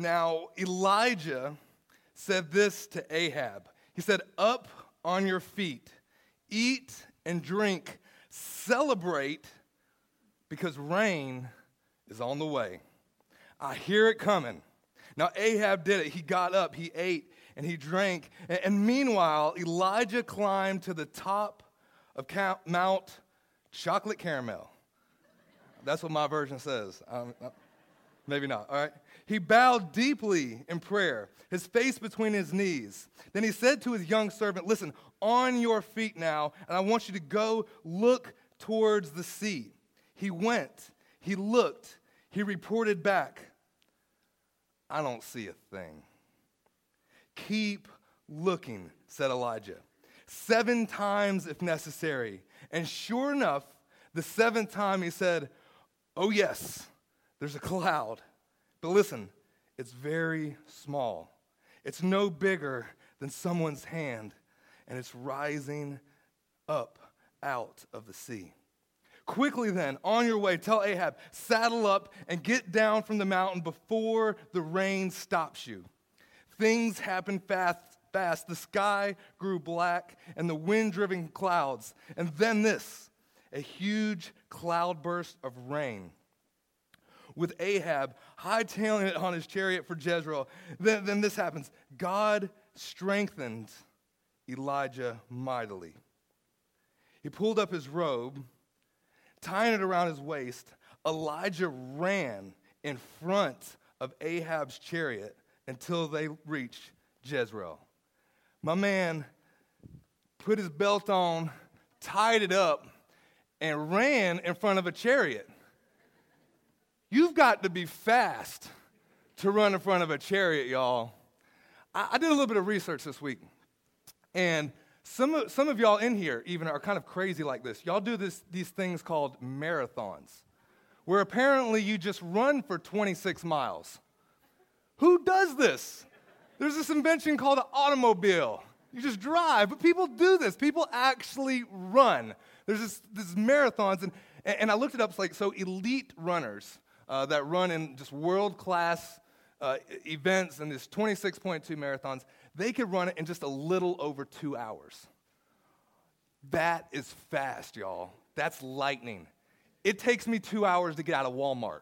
Now, Elijah said this to Ahab. He said, Up on your feet, eat and drink, celebrate, because rain is on the way. I hear it coming. Now, Ahab did it. He got up, he ate, and he drank. And, meanwhile, Elijah climbed to the top of Mount Chocolate Caramel. That's what my version says. Um, uh, maybe not, all right? He bowed deeply in prayer, his face between his knees. Then he said to his young servant, Listen, on your feet now, and I want you to go look towards the sea. He went, he looked, he reported back, I don't see a thing. Keep looking, said Elijah, seven times if necessary. And sure enough, the seventh time he said, Oh, yes, there's a cloud. But listen, it's very small. It's no bigger than someone's hand, and it's rising up out of the sea. Quickly then, on your way, tell Ahab, saddle up and get down from the mountain before the rain stops you. Things happened fast, fast. The sky grew black and the wind driven clouds. And then this a huge cloudburst of rain. With Ahab hightailing it on his chariot for Jezreel. Then, then this happens God strengthened Elijah mightily. He pulled up his robe tying it around his waist, Elijah ran in front of Ahab's chariot until they reached Jezreel. My man put his belt on, tied it up, and ran in front of a chariot. You've got to be fast to run in front of a chariot, y'all. I, I did a little bit of research this week, and some of, some of y'all in here even are kind of crazy like this. Y'all do this, these things called marathons, where apparently you just run for 26 miles. Who does this? There's this invention called an automobile. You just drive, but people do this. People actually run. There's this, this marathons, and, and I looked it up. It's like, so elite runners uh, that run in just world class uh, events and this 26.2 marathons, they could run it in just a little over two hours. That is fast, y'all. That's lightning. It takes me two hours to get out of Walmart.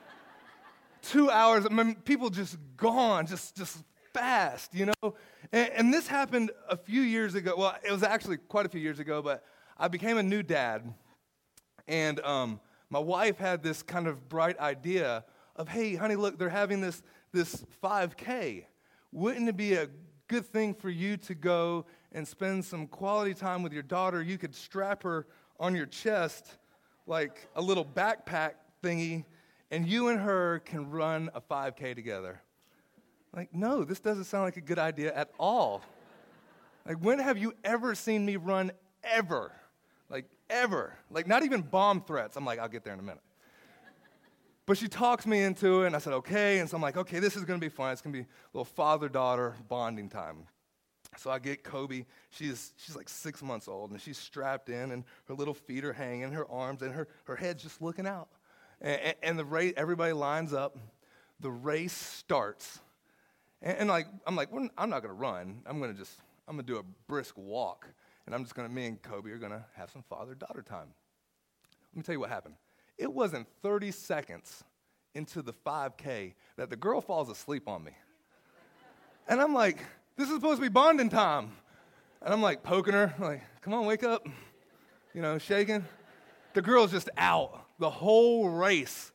two hours, I mean, people just gone, just, just fast, you know? And, and this happened a few years ago. Well, it was actually quite a few years ago, but I became a new dad. And um, my wife had this kind of bright idea of, hey, honey, look, they're having this, this 5K wouldn't it be a good thing for you to go and spend some quality time with your daughter? You could strap her on your chest like a little backpack thingy, and you and her can run a 5K together. Like, no, this doesn't sound like a good idea at all. Like, when have you ever seen me run ever? Ever. Like, not even bomb threats. I'm like, I'll get there in a minute. But she talks me into it, and I said, okay. And so I'm like, okay, this is to be fun. It's to be a little father daughter bonding time. So I get Kobe. She's, she's like six months old, and she's strapped in, and her little feet are hanging, her arms, and her, her head's just looking out. And, and the race, everybody lines up. The race starts. And, and like, I'm like, well, I'm not to run. I'm to just, I'm to do a brisk walk. And I'm just going to, me and Kobe are going to have some father daughter time. Let me tell you what happened. It wasn't 30 seconds into the 5K that the girl falls asleep on me. And I'm like, this is supposed to be bonding time. And I'm like poking her, like, come on, wake up. You know, shaking. The girl's just out the whole race.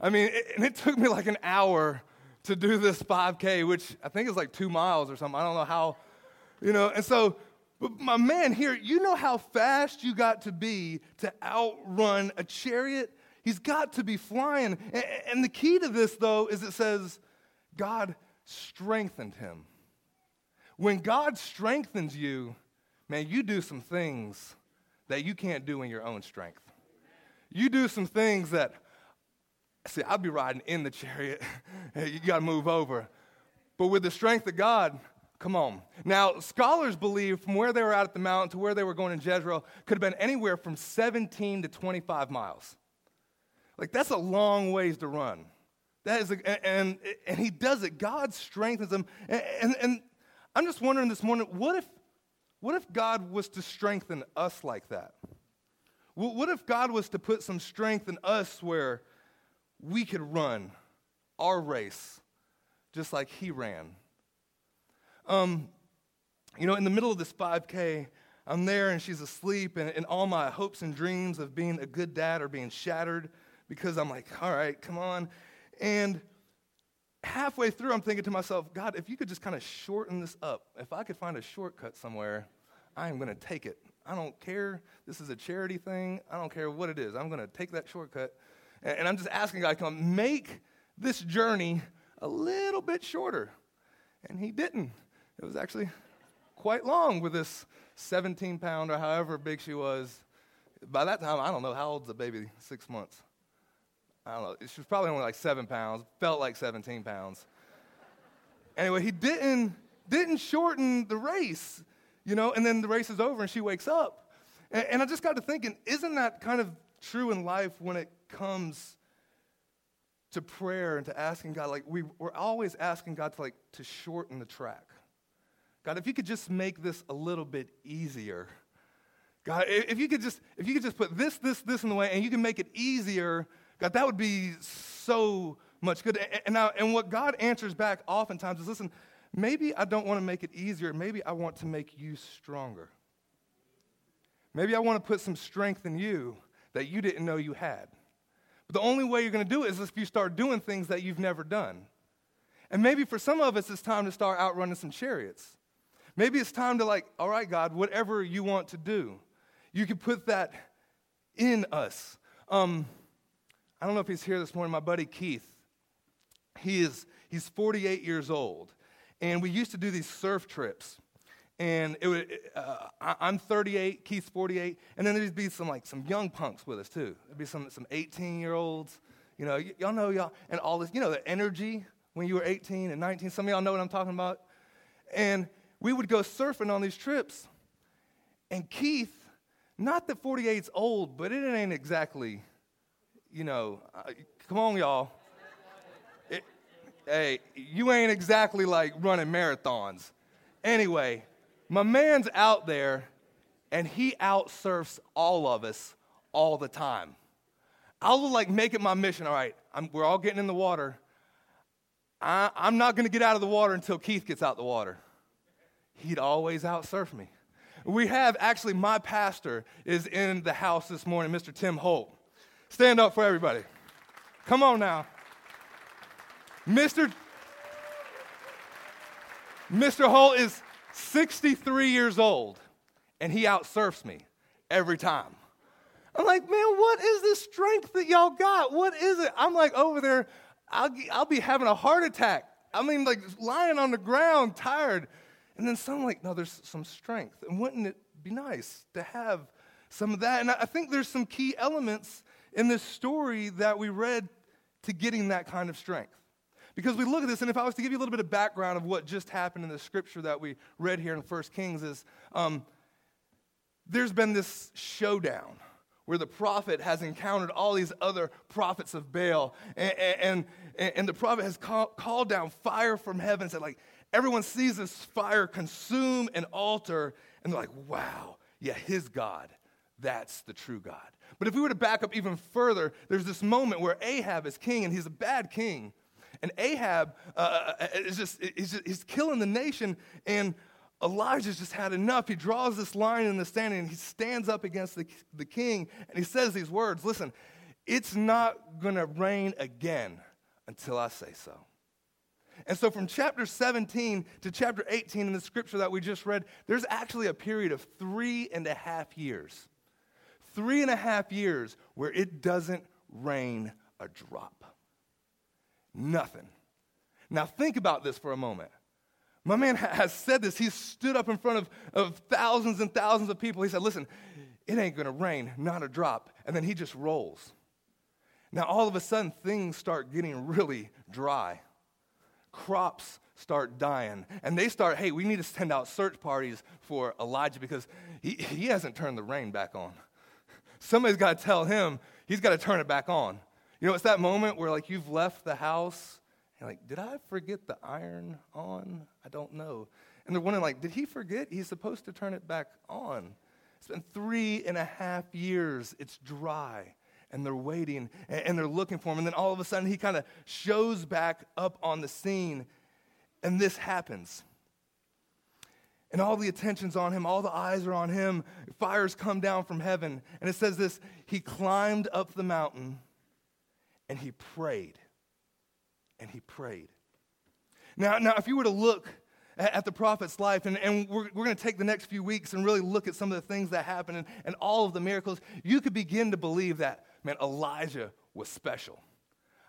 I mean, it, and it took me like an hour to do this 5K, which I think is like two miles or something. I don't know how, you know. And so but my man here, you know how fast you got to be to outrun a chariot? He's got to be flying. And the key to this, though, is it says God strengthened him. When God strengthens you, man, you do some things that you can't do in your own strength. You do some things that, see, I'd be riding in the chariot. you got to move over. But with the strength of God, come on. Now, scholars believe from where they were at at the mountain to where they were going in Jezreel could have been anywhere from 17 to 25 miles. Like, that's a long ways to run. That is, a, and, and he does it. God strengthens him. And, and, and I'm just wondering this morning, what if, what if God was to strengthen us like that? What if God was to put some strength in us where we could run our race just like he ran? Um, you know, in the middle of this 5K, I'm there and she's asleep, and, and all my hopes and dreams of being a good dad are being shattered because I'm like, all right, come on. And halfway through, I'm thinking to myself, God, if you could just kind of shorten this up, if I could find a shortcut somewhere, I am going to take it. I don't care. This is a charity thing. I don't care what it is. I'm going to take that shortcut. And, and I'm just asking God, come make this journey a little bit shorter. And He didn't. It was actually quite long with this 17 pound or however big she was. By that time, I don't know how old's the baby, six months. I don't know. She was probably only like seven pounds, felt like 17 pounds. Anyway, he didn't, didn't shorten the race, you know, and then the race is over and she wakes up. And, and I just got to thinking, isn't that kind of true in life when it comes to prayer and to asking God? Like, we, we're always asking God to, like, to shorten the track. God, if you could just make this a little bit easier. God, if you could just if you could just put this, this, this in the way, and you can make it easier, God, that would be so much good. And, now, and what God answers back oftentimes is, listen, maybe I don't want to make it easier. Maybe I want to make you stronger. Maybe I want to put some strength in you that you didn't know you had. But the only way you're going to do it is if you start doing things that you've never done. And maybe for some of us, it's time to start outrunning some chariots. Maybe it's time to, like, all right, God, whatever you want to do, you can put that in us. Um, I don't know if he's here this morning, my buddy Keith. He is, he's 48 years old. And we used to do these surf trips. And it would, uh, I'm 38, Keith's 48, and then there'd be some like some young punks with us too. There'd be some some 18 year olds, you know, y- y'all know y'all, and all this, you know, the energy when you were 18 and 19. Some of y'all know what I'm talking about. And we would go surfing on these trips. And Keith, not that 48's old, but it ain't exactly, you know, uh, come on, y'all. It, hey, you ain't exactly like running marathons. Anyway, my man's out there and he outsurfs all of us all the time. I'll like make it my mission. All right, I'm, we're all getting in the water. I, I'm not going to get out of the water until Keith gets out of the water he'd always outsurf me. We have actually, my pastor is in the house this morning, Mr. Tim Holt. Stand up for everybody. Come on now. Mr. Mr. Holt is 63 years old, and he outsurfs me every time. I'm like, man, what is this strength that y'all got? What is it? I'm like over there, I'll, I'll be having a heart attack. I mean, like lying on the ground, tired. And then some like, no, there's some strength. And wouldn't it be nice to have some of that? And I think there's some key elements in this story that we read to getting that kind of strength. Because we look at this, and if I was to give you a little bit of background of what just happened in the scripture that we read here in First Kings, is um, there's been this showdown where the prophet has encountered all these other prophets of Baal, and, and, and the prophet has call, called down fire from heaven and said, like, everyone sees this fire consume an altar, and they're like, wow, yeah, his God, that's the true God. But if we were to back up even further, there's this moment where Ahab is king, and he's a bad king. And Ahab uh, uh, uh is just he's, just, he's killing the nation, and Elijah's just had enough. He draws this line in the sand, and he stands up against the, the king, and he says these words Listen, it's not going to rain again until I say so. And so, from chapter 17 to chapter 18 in the scripture that we just read, there's actually a period of three and a half years. Three and a half years where it doesn't rain a drop. Nothing. Now, think about this for a moment. My man has said this. He stood up in front of, of thousands and thousands of people. He said, Listen, it ain't to rain, not a drop. And then he just rolls. Now, all of a sudden, things start getting really dry crops start dying. And they start, hey, we need to send out search parties for Elijah because he, he hasn't turned the rain back on. Somebody's got to tell him he's got to turn it back on. You know, it's that moment where like you've left the house and like, did I forget the iron on? I don't know. And they're wondering, like, did he forget? He's supposed to turn it back on. It's been three and a half years. It's dry. And they're waiting and they're looking for him. And then all of a sudden, he kind of shows back up on the scene. And this happens. And all the attention's on him, all the eyes are on him. Fires come down from heaven. And it says this He climbed up the mountain and he prayed. And he prayed. Now, now if you were to look at the prophet's life, and, and we're, we're going to take the next few weeks and really look at some of the things that happened and, and all of the miracles, you could begin to believe that, man, Elijah was special.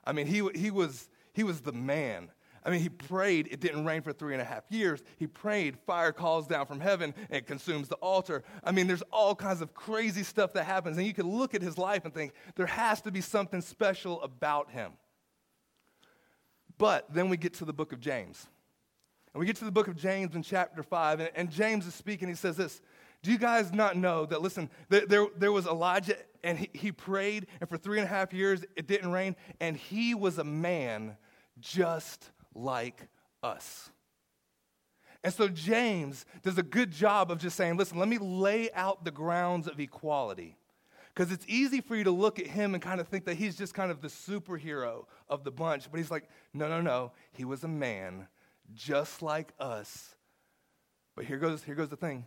I mean, he, he, was, he was the man. I mean, he prayed, it didn't rain for three and a half years. He prayed, fire calls down from heaven and consumes the altar. I mean, there's all kinds of crazy stuff that happens. And you can look at his life and think, there has to be something special about him. But then we get to the book of James. And we get to the book of James in chapter 5, and, and James is speaking. He says this Do you guys not know that, listen, there, there, there was Elijah, and he, he prayed, and for three and a half years it didn't rain, and he was a man just like us. And so James does a good job of just saying, listen, let me lay out the grounds of equality. Because it's easy for you to look at him and kind of think that he's just kind of the superhero of the bunch. But he's like, no, no, no. He was a man just like us. But here goes, here goes the thing.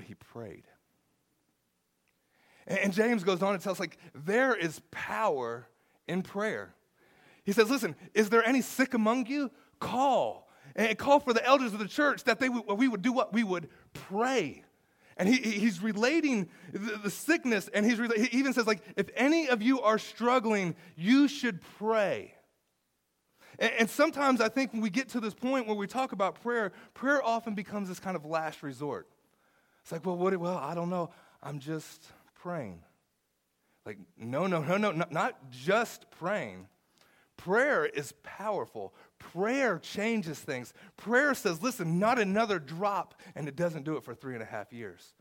But he prayed. And, James goes on and tells like there is power in prayer. He says, listen, is there any sick among you? Call. And call for the elders of the church that they would, we would do what? We would pray. And he, he's relating the, the sickness, and he's, he even says, like, if any of you are struggling, you should pray. And, and sometimes I think when we get to this point where we talk about prayer, prayer often becomes this kind of last resort. It's like, well, what? Well, I don't know. I'm just praying. Like, no, no, no, no, not just praying. Prayer is powerful. Prayer changes things. Prayer says, listen, not another drop, and it doesn't do it for three and a half years.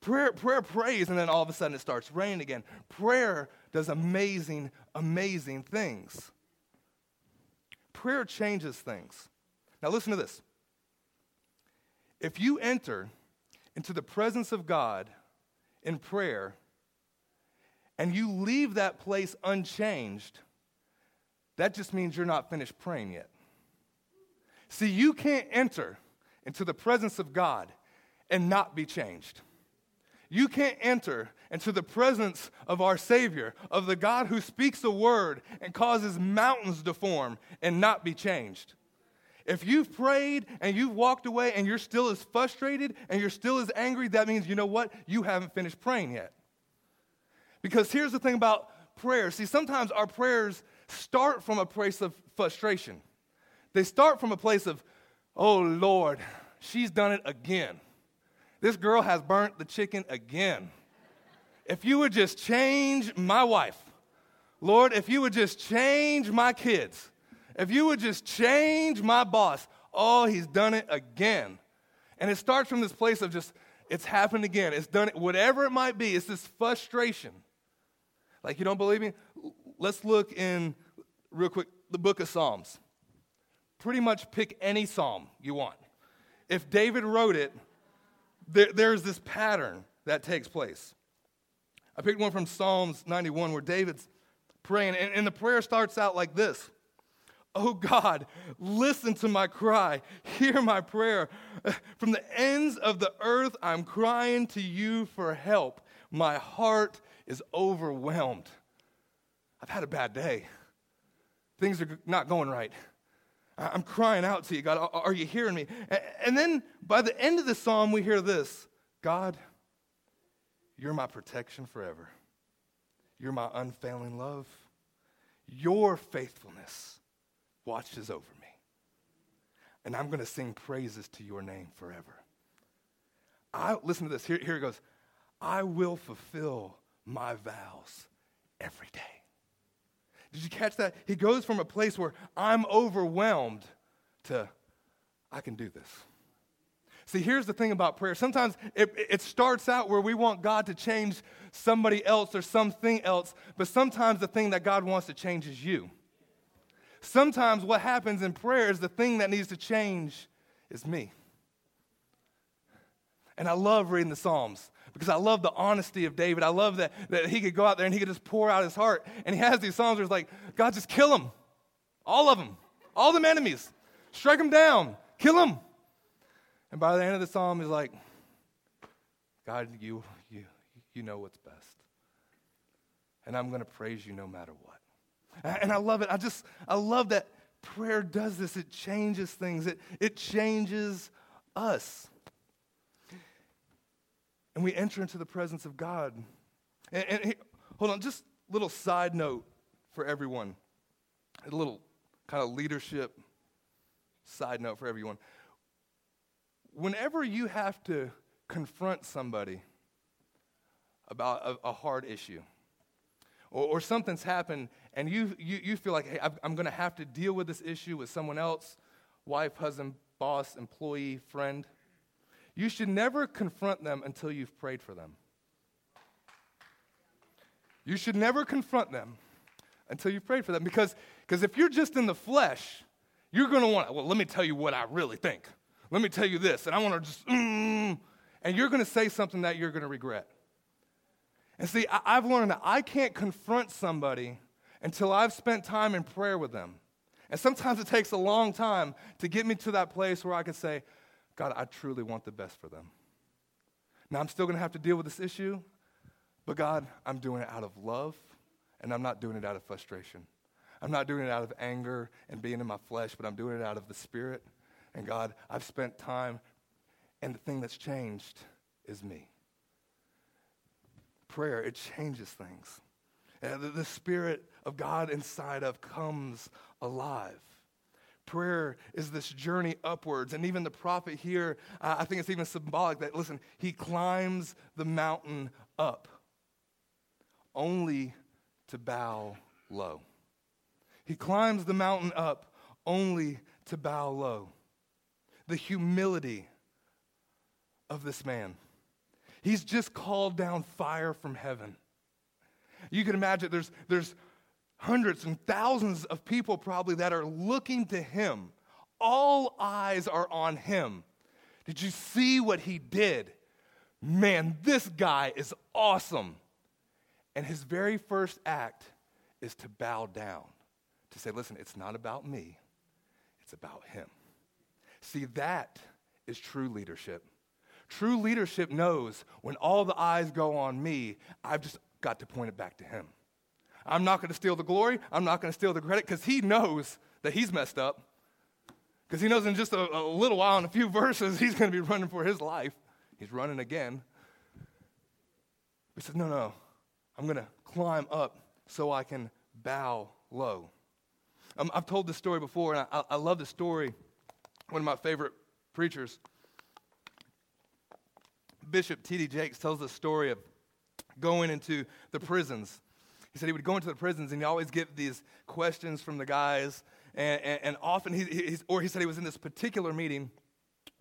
Prayer, prayer prays, and then all of a sudden it starts raining again. Prayer does amazing, amazing things. Prayer changes things. Now, listen to this. If you enter into the presence of God in prayer and you leave that place unchanged, that just means you're not finished praying yet. See, you can't enter into the presence of God and not be changed. You can't enter into the presence of our Savior, of the God who speaks a word and causes mountains to form and not be changed. If you've prayed and you've walked away and you're still as frustrated and you're still as angry, that means, you know what? You haven't finished praying yet. Because here's the thing about prayer. See, sometimes our prayers start from a place of frustration. They start from a place of, oh Lord, she's done it again. This girl has burnt the chicken again. If you would just change my wife, Lord, if you would just change my kids, if you would just change my boss, oh, he's done it again. And it starts from this place of just, it's happened again. It's done it, whatever it might be, it's this frustration. Like, you don't believe me? Let's look in, real quick, the book of Psalms. Pretty much pick any psalm you want. If David wrote it, there, there's this pattern that takes place. I picked one from Psalms 91 where David's praying, and, and the prayer starts out like this Oh God, listen to my cry, hear my prayer. From the ends of the earth, I'm crying to you for help. My heart is overwhelmed. I've had a bad day. Things are not going right. I'm crying out to you, God. Are you hearing me? And then by the end of the psalm, we hear this God, you're my protection forever. You're my unfailing love. Your faithfulness watches over me. And I'm going to sing praises to your name forever. I, listen to this. Here, here it goes. I will fulfill my vows every day. Did you catch that? He goes from a place where I'm overwhelmed to I can do this. See, here's the thing about prayer. Sometimes it, it starts out where we want God to change somebody else or something else, but sometimes the thing that God wants to change is you. Sometimes what happens in prayer is the thing that needs to change is me. And I love reading the Psalms because I love the honesty of David. I love that, that he could go out there and he could just pour out his heart. And he has these Psalms where it's like, God, just kill them. All of them. All them enemies. Strike them down. Kill them. And by the end of the Psalm, he's like, God, you, you, you know what's best. And I'm going to praise you no matter what. And I love it. I just, I love that prayer does this. It changes things, it, it changes us and we enter into the presence of God. And, and he, hold on, just a little side note for everyone, a little kind of leadership side note for everyone. Whenever you have to confront somebody about a, a hard issue, or, or, something's happened and you, you, you feel like, hey, I'm going to have to deal with this issue with someone else wife, husband, boss, employee, friend you should never confront them until you've prayed for them. You should never confront them until you've prayed for them because because if you're just in the flesh, you're going to want, well, let me tell you what I really think. Let me tell you this, and I want to just, mm, and you're going to say something that you're going to regret. And see, I, I've learned that I can't confront somebody until I've spent time in prayer with them. And sometimes it takes a long time to get me to that place where I can say, God, I truly want the best for them. Now, I'm still going to have to deal with this issue, but God, I'm doing it out of love, and I'm not doing it out of frustration. I'm not doing it out of anger and being in my flesh, but I'm doing it out of the Spirit. And God, I've spent time, and the thing that's changed is me. Prayer, it changes things. And the, the Spirit of God inside of comes alive. Prayer is this journey upwards. And even the prophet here, uh, I think it's even symbolic that, listen, he climbs the mountain up only to bow low. He climbs the mountain up only to bow low. The humility of this man. He's just called down fire from heaven. You can imagine there's, there's hundreds and thousands of people probably that are looking to him. All eyes are on him. Did you see what he did? Man, this guy is awesome. And his very first act is to bow down, to say, listen, it's not about me, it's about him. See, that is true leadership. True leadership knows when all the eyes go on me, I've just got to point it back to him. I'm not going to steal the glory. I'm not going to steal the credit because he knows that he's messed up. Because he knows in just a, a, little while, in a few verses, he's going to be running for his life. He's running again. He says, No, no, I'm going to climb up so I can bow low. Um, I've told this story before, and I, I love the story. One of my favorite preachers, Bishop T.D. Jakes, tells the story of going into the prisons he said he would go into the prisons and he always get these questions from the guys. And, and, and often, he, or he said he was in this particular meeting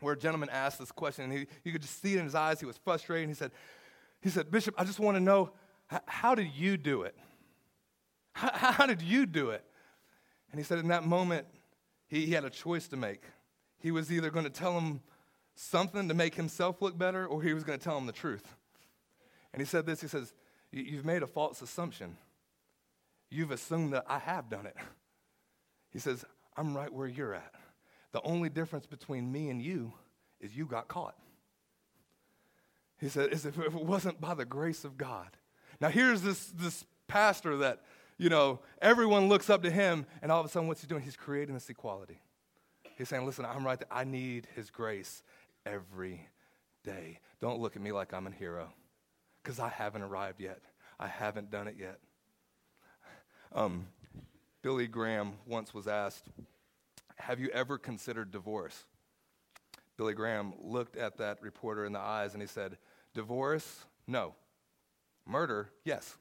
where a gentleman asked this question and he, you could just see it in his eyes. He was frustrated. He said, he said, Bishop, I just want to know, how did you do it? How, how did you do it? And he said, in that moment, he, he had a choice to make. He was either going to tell him something to make himself look better or he was going to tell him the truth. And he said this he says, You've made a false assumption you've assumed that I have done it. He says, I'm right where you're at. The only difference between me and you is you got caught. He said, as if it wasn't by the grace of God. Now, here's this, this pastor that, you know, everyone looks up to him, and all of a sudden, what's he doing? He's creating this equality. He's saying, listen, I'm right there. I need his grace every day. Don't look at me like I'm a hero, because I haven't arrived yet. I haven't done it yet. Um, Billy Graham once was asked, Have you ever considered divorce? Billy Graham looked at that reporter in the eyes and he said, Divorce? No. Murder? Yes.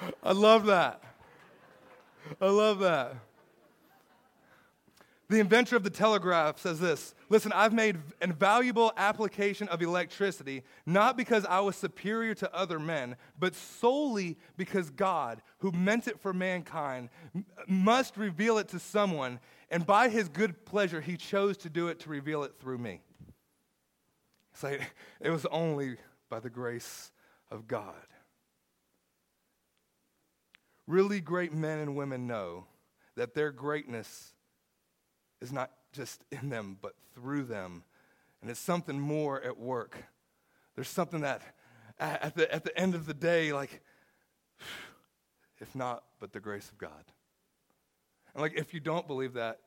I love that. I love that. The inventor of the telegraph says this Listen, I've made an valuable application of electricity, not because I was superior to other men, but solely because God, who meant it for mankind, must reveal it to someone, and by his good pleasure, he chose to do it to reveal it through me. It's like, it was only by the grace of God. Really great men and women know that their greatness is not just in them, but through them. And it's something more at work. There's something that at the, at the end of the day, like, if not, but the grace of God. And like, if you don't believe that,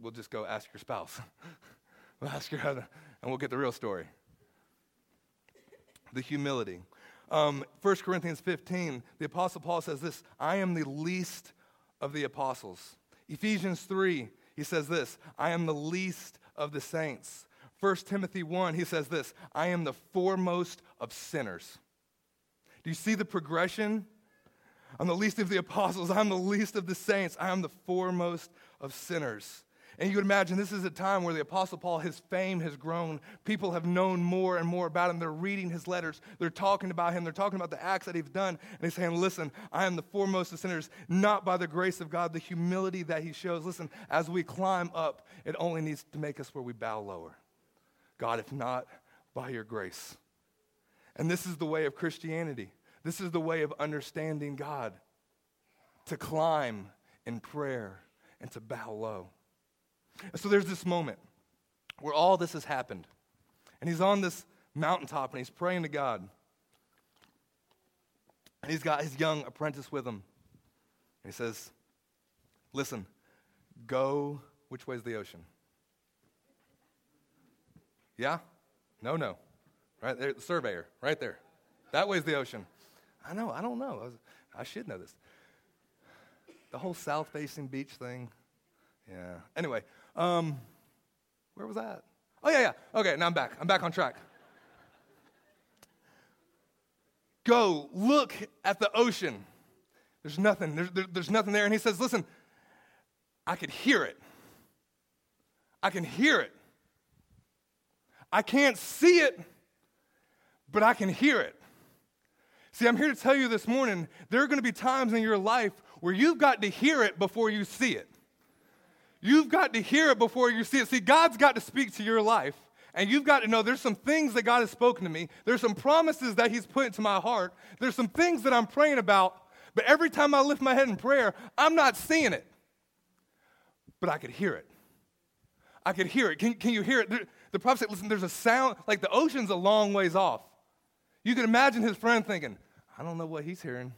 we'll just go ask your spouse. we'll ask your husband, and we'll get the real story. The humility. Um, 1 Corinthians 15, the Apostle Paul says this I am the least of the apostles. Ephesians 3, he says this I am the least of the saints. 1 Timothy 1, he says this I am the foremost of sinners. Do you see the progression? I'm the least of the apostles. I'm the least of the saints. I am the foremost of sinners. And you would imagine this is a time where the Apostle Paul, his fame has grown. People have known more and more about him. They're reading his letters. They're talking about him. They're talking about the acts that he's done. And he's saying, Listen, I am the foremost of sinners, not by the grace of God, the humility that he shows. Listen, as we climb up, it only needs to make us where we bow lower. God, if not by your grace. And this is the way of Christianity. This is the way of understanding God to climb in prayer and to bow low. And so there's this moment where all this has happened. And he's on this mountaintop and he's praying to God. And he's got his young apprentice with him. And he says, Listen, go, which way's the ocean? Yeah? No, no. Right there, the surveyor, right there. That way's the ocean. I know, I don't know. I, was, I should know this. The whole south facing beach thing. Yeah. Anyway, um, where was that? Oh, yeah, yeah. Okay, now I'm back. I'm back on track. Go look at the ocean. There's nothing. There's, there, there's nothing there. And he says, Listen, I could hear it. I can hear it. I can't see it, but I can hear it. See, I'm here to tell you this morning there are going to be times in your life where you've got to hear it before you see it. You've got to hear it before you see it. See, God's got to speak to your life. And you've got to know there's some things that God has spoken to me. There's some promises that He's put into my heart. There's some things that I'm praying about. But every time I lift my head in prayer, I'm not seeing it. But I could hear it. I could hear it. Can, can you hear it? There, the prophet said, listen, there's a sound, like the ocean's a long ways off. You can imagine his friend thinking, I don't know what he's hearing.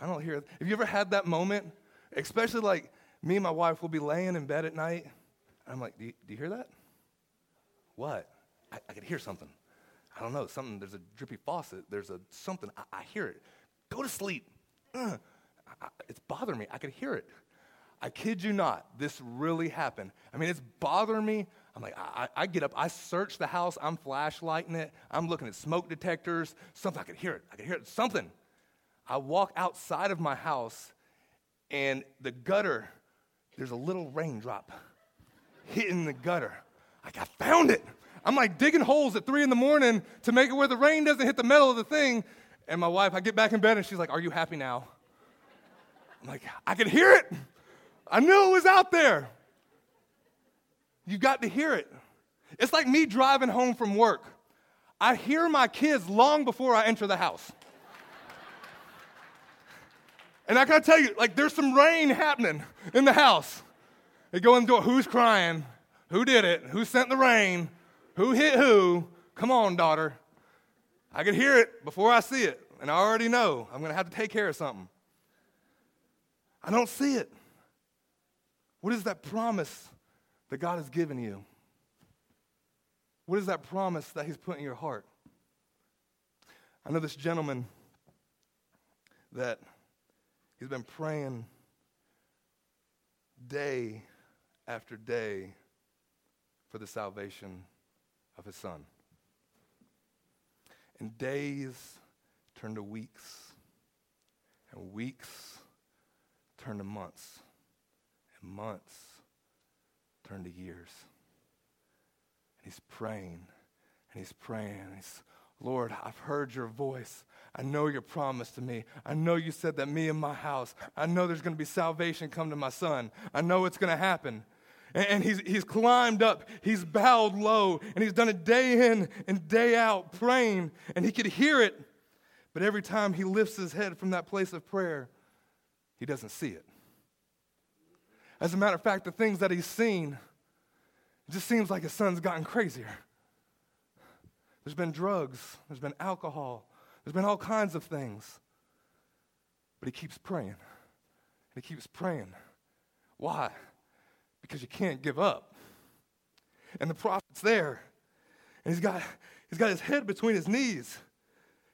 I don't hear it. Have you ever had that moment? Especially like me and my wife will be laying in bed at night. I'm like, do you, do you hear that? What? I, I can hear something. I don't know, something, there's a drippy faucet, there's a something, I, I hear it. Go to sleep. Uh, I, it's bothering me. I could hear it. I kid you not, this really happened. I mean, it's bothering me. I'm like, I, I, get up, I search the house, I'm flashlighting it, I'm looking at smoke detectors, something, I can hear it, I can hear it, something. I walk outside of my house, and the gutter there's a little raindrop hitting the gutter. Like, I found it. I'm like digging holes at three in the morning to make it where the rain doesn't hit the metal of the thing. And my wife, I get back in bed and she's like, Are you happy now? I'm like, I can hear it. I knew it was out there. You got to hear it. It's like me driving home from work. I hear my kids long before I enter the house. And I gotta tell you, like, there's some rain happening in the house. They go in the door, who's crying? Who did it? Who sent the rain? Who hit who? Come on, daughter. I can hear it before I see it, and I already know I'm gonna have to take care of something. I don't see it. What is that promise that God has given you? What is that promise that He's put in your heart? I know this gentleman that He's been praying day after day for the salvation of his son. And days turn to weeks, and weeks turn to months, and months turn to years. And he's praying and he's praying. And he's, Lord, I've heard your voice. I know your promise to me. I know you said that me and my house, I know there's going to be salvation come to my son. I know it's going to happen. And, and he's, he's climbed up, he's bowed low, and he's done it day in and day out praying, and he could hear it. But every time he lifts his head from that place of prayer, he doesn't see it. As a matter of fact, the things that he's seen, it just seems like his son's gotten crazier. There's been drugs, there's been alcohol, there's been all kinds of things. But he keeps praying. And he keeps praying. Why? Because you can't give up. And the prophet's there. And he's got, he's got his head between his knees.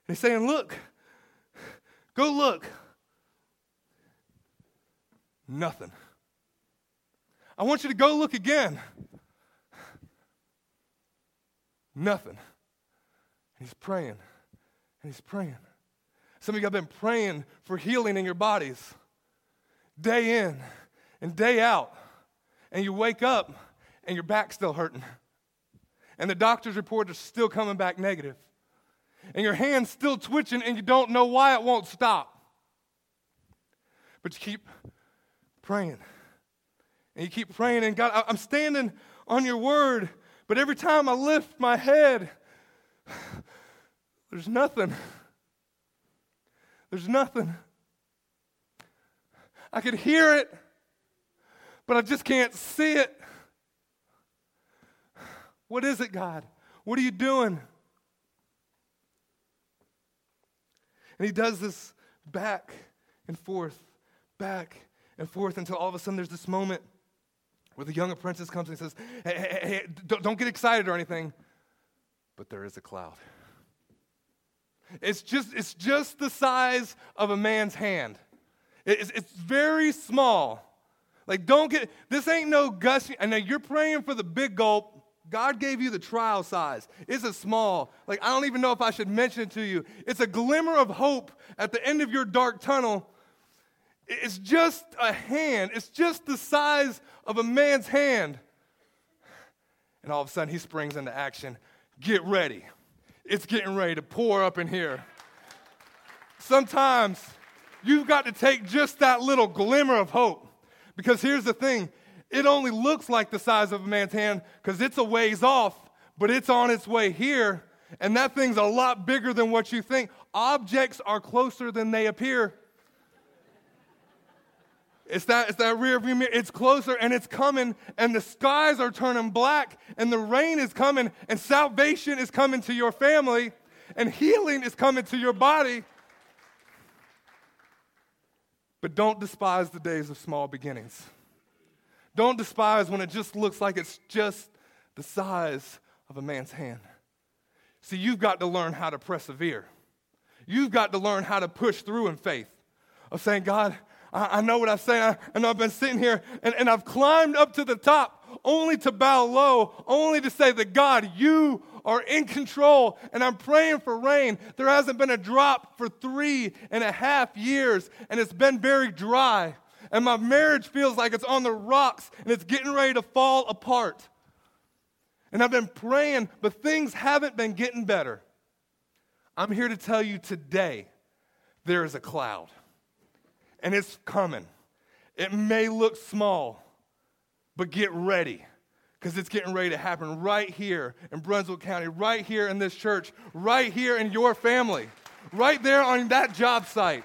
And he's saying, Look, go look. Nothing. I want you to go look again. Nothing. And he's praying. And he's praying. Some of you have been praying for healing in your bodies day in and day out. And you wake up and your back's still hurting. And the doctor's report is still coming back negative. And your hand's still twitching and you don't know why it won't stop. But you keep praying. And you keep praying, and God, I'm standing on your word, but every time I lift my head, there's nothing. There's nothing. I could hear it, but I just can't see it. What is it, God? What are you doing? And he does this back and forth, back and forth until all of a sudden there's this moment where the young apprentice comes and says, Hey, hey, hey don't get excited or anything, but there is a cloud. It's just, it's just the size of a man's hand. It's, it's very small. Like, don't get, this ain't no gushing. I know you're praying for the big gulp. God gave you the trial size. It's a small, like, I don't even know if I should mention it to you. It's a glimmer of hope at the end of your dark tunnel. It's just a hand, it's just the size of a man's hand. And all of a sudden, he springs into action. Get ready. It's getting ready to pour up in here. Sometimes you've got to take just that little glimmer of hope. Because here's the thing it only looks like the size of a man's hand because it's a ways off, but it's on its way here. And that thing's a lot bigger than what you think. Objects are closer than they appear. It's that, it's that rear view mirror. It's closer and it's coming, and the skies are turning black, and the rain is coming, and salvation is coming to your family, and healing is coming to your body. But don't despise the days of small beginnings. Don't despise when it just looks like it's just the size of a man's hand. See, you've got to learn how to persevere. You've got to learn how to push through in faith of saying, God, I, I know what I'm saying. I, I know I've been sitting here and, and I've climbed up to the top only to bow low, only to say that God, you are in control. And I'm praying for rain. There hasn't been a drop for three and a half years, and it's been very dry. And my marriage feels like it's on the rocks and it's getting ready to fall apart. And I've been praying, but things haven't been getting better. I'm here to tell you today there is a cloud and it's coming. It may look small, but get ready because it's getting ready to happen right here in Brunswick County, right here in this church, right here in your family, right there on that job site.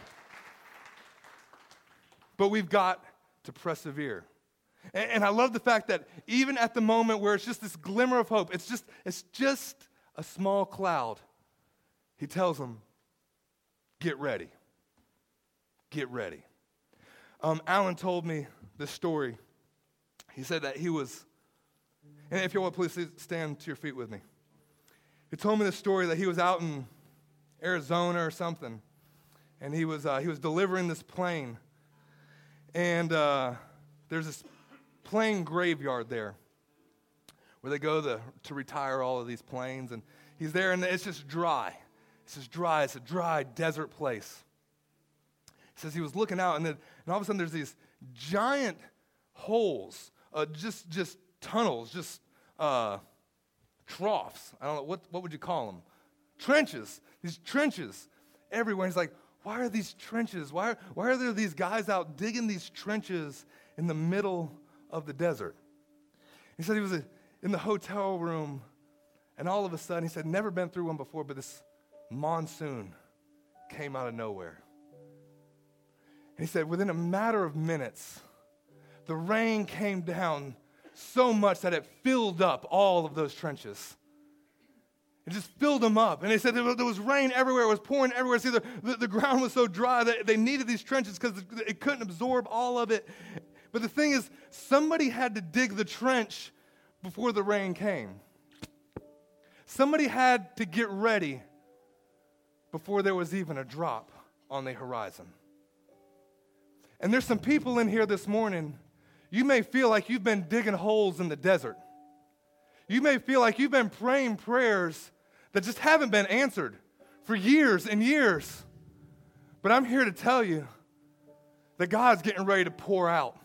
But we've got to persevere. And, and I love the fact that even at the moment where it's just this glimmer of hope, it's just, it's just a small cloud, he tells them, get ready get ready. Um, Alan told me this story. He said that he was, and if you will, please stand to your feet with me. He told me the story that he was out in Arizona or something, and he was, uh, he was delivering this plane. And uh, there's this plane graveyard there where they go to, to retire all of these planes. And he's there, and it's just dry. It's just dry. It's a dry desert place says he was looking out, and then and all of a sudden there's these giant holes, uh, just just tunnels, just uh, troughs. I don't know, what, what would you call them? Trenches, these trenches everywhere. He's like, why are these trenches? Why, why are there these guys out digging these trenches in the middle of the desert? He said he was in the hotel room, and all of a sudden, he said, never been through one before, but this monsoon came out of nowhere. He said, within a matter of minutes, the rain came down so much that it filled up all of those trenches. It just filled them up. And they said there was, rain everywhere. It was pouring everywhere. See, the, the, the ground was so dry that they needed these trenches because it couldn't absorb all of it. But the thing is, somebody had to dig the trench before the rain came. Somebody had to get ready before there was even a drop on the horizon. And there's some people in here this morning, you may feel like you've been digging holes in the desert. You may feel like you've been praying prayers that just haven't been answered for years and years. But I'm here to tell you that God's getting ready to pour out.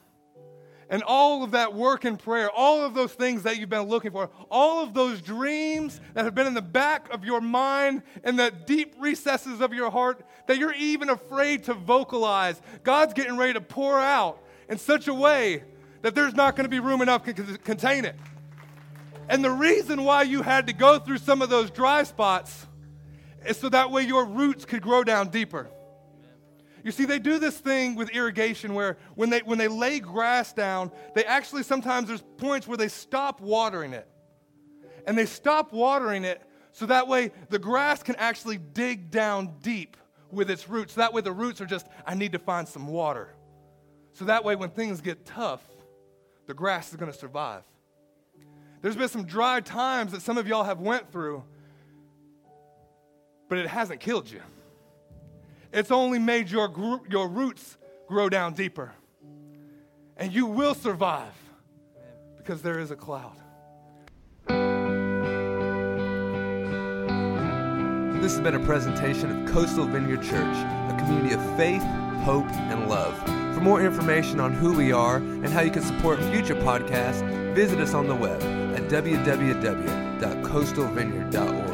And all of that work and prayer, all of those things that you've been looking for, all of those dreams that have been in the back of your mind and the deep recesses of your heart that you're even afraid to vocalize, God's getting ready to pour out in such a way that there's not going to be room enough to contain it. And the reason why you had to go through some of those dry spots is so that way your roots could grow down deeper. You see, they do this thing with irrigation where when they, when they lay grass down, they actually sometimes there's points where they stop watering it. And they stop watering it so that way the grass can actually dig down deep with its roots. That way the roots are just, I need to find some water. So that way when things get tough, the grass is going to survive. There's been some dry times that some of y'all have went through, but it hasn't killed you. It's only made your, your roots grow down deeper. And you will survive because there is a cloud. This has been a presentation of Coastal Vineyard Church, a community of faith, hope, and love. For more information on who we are and how you can support future podcasts, visit us on the web at www.coastalvineyard.org.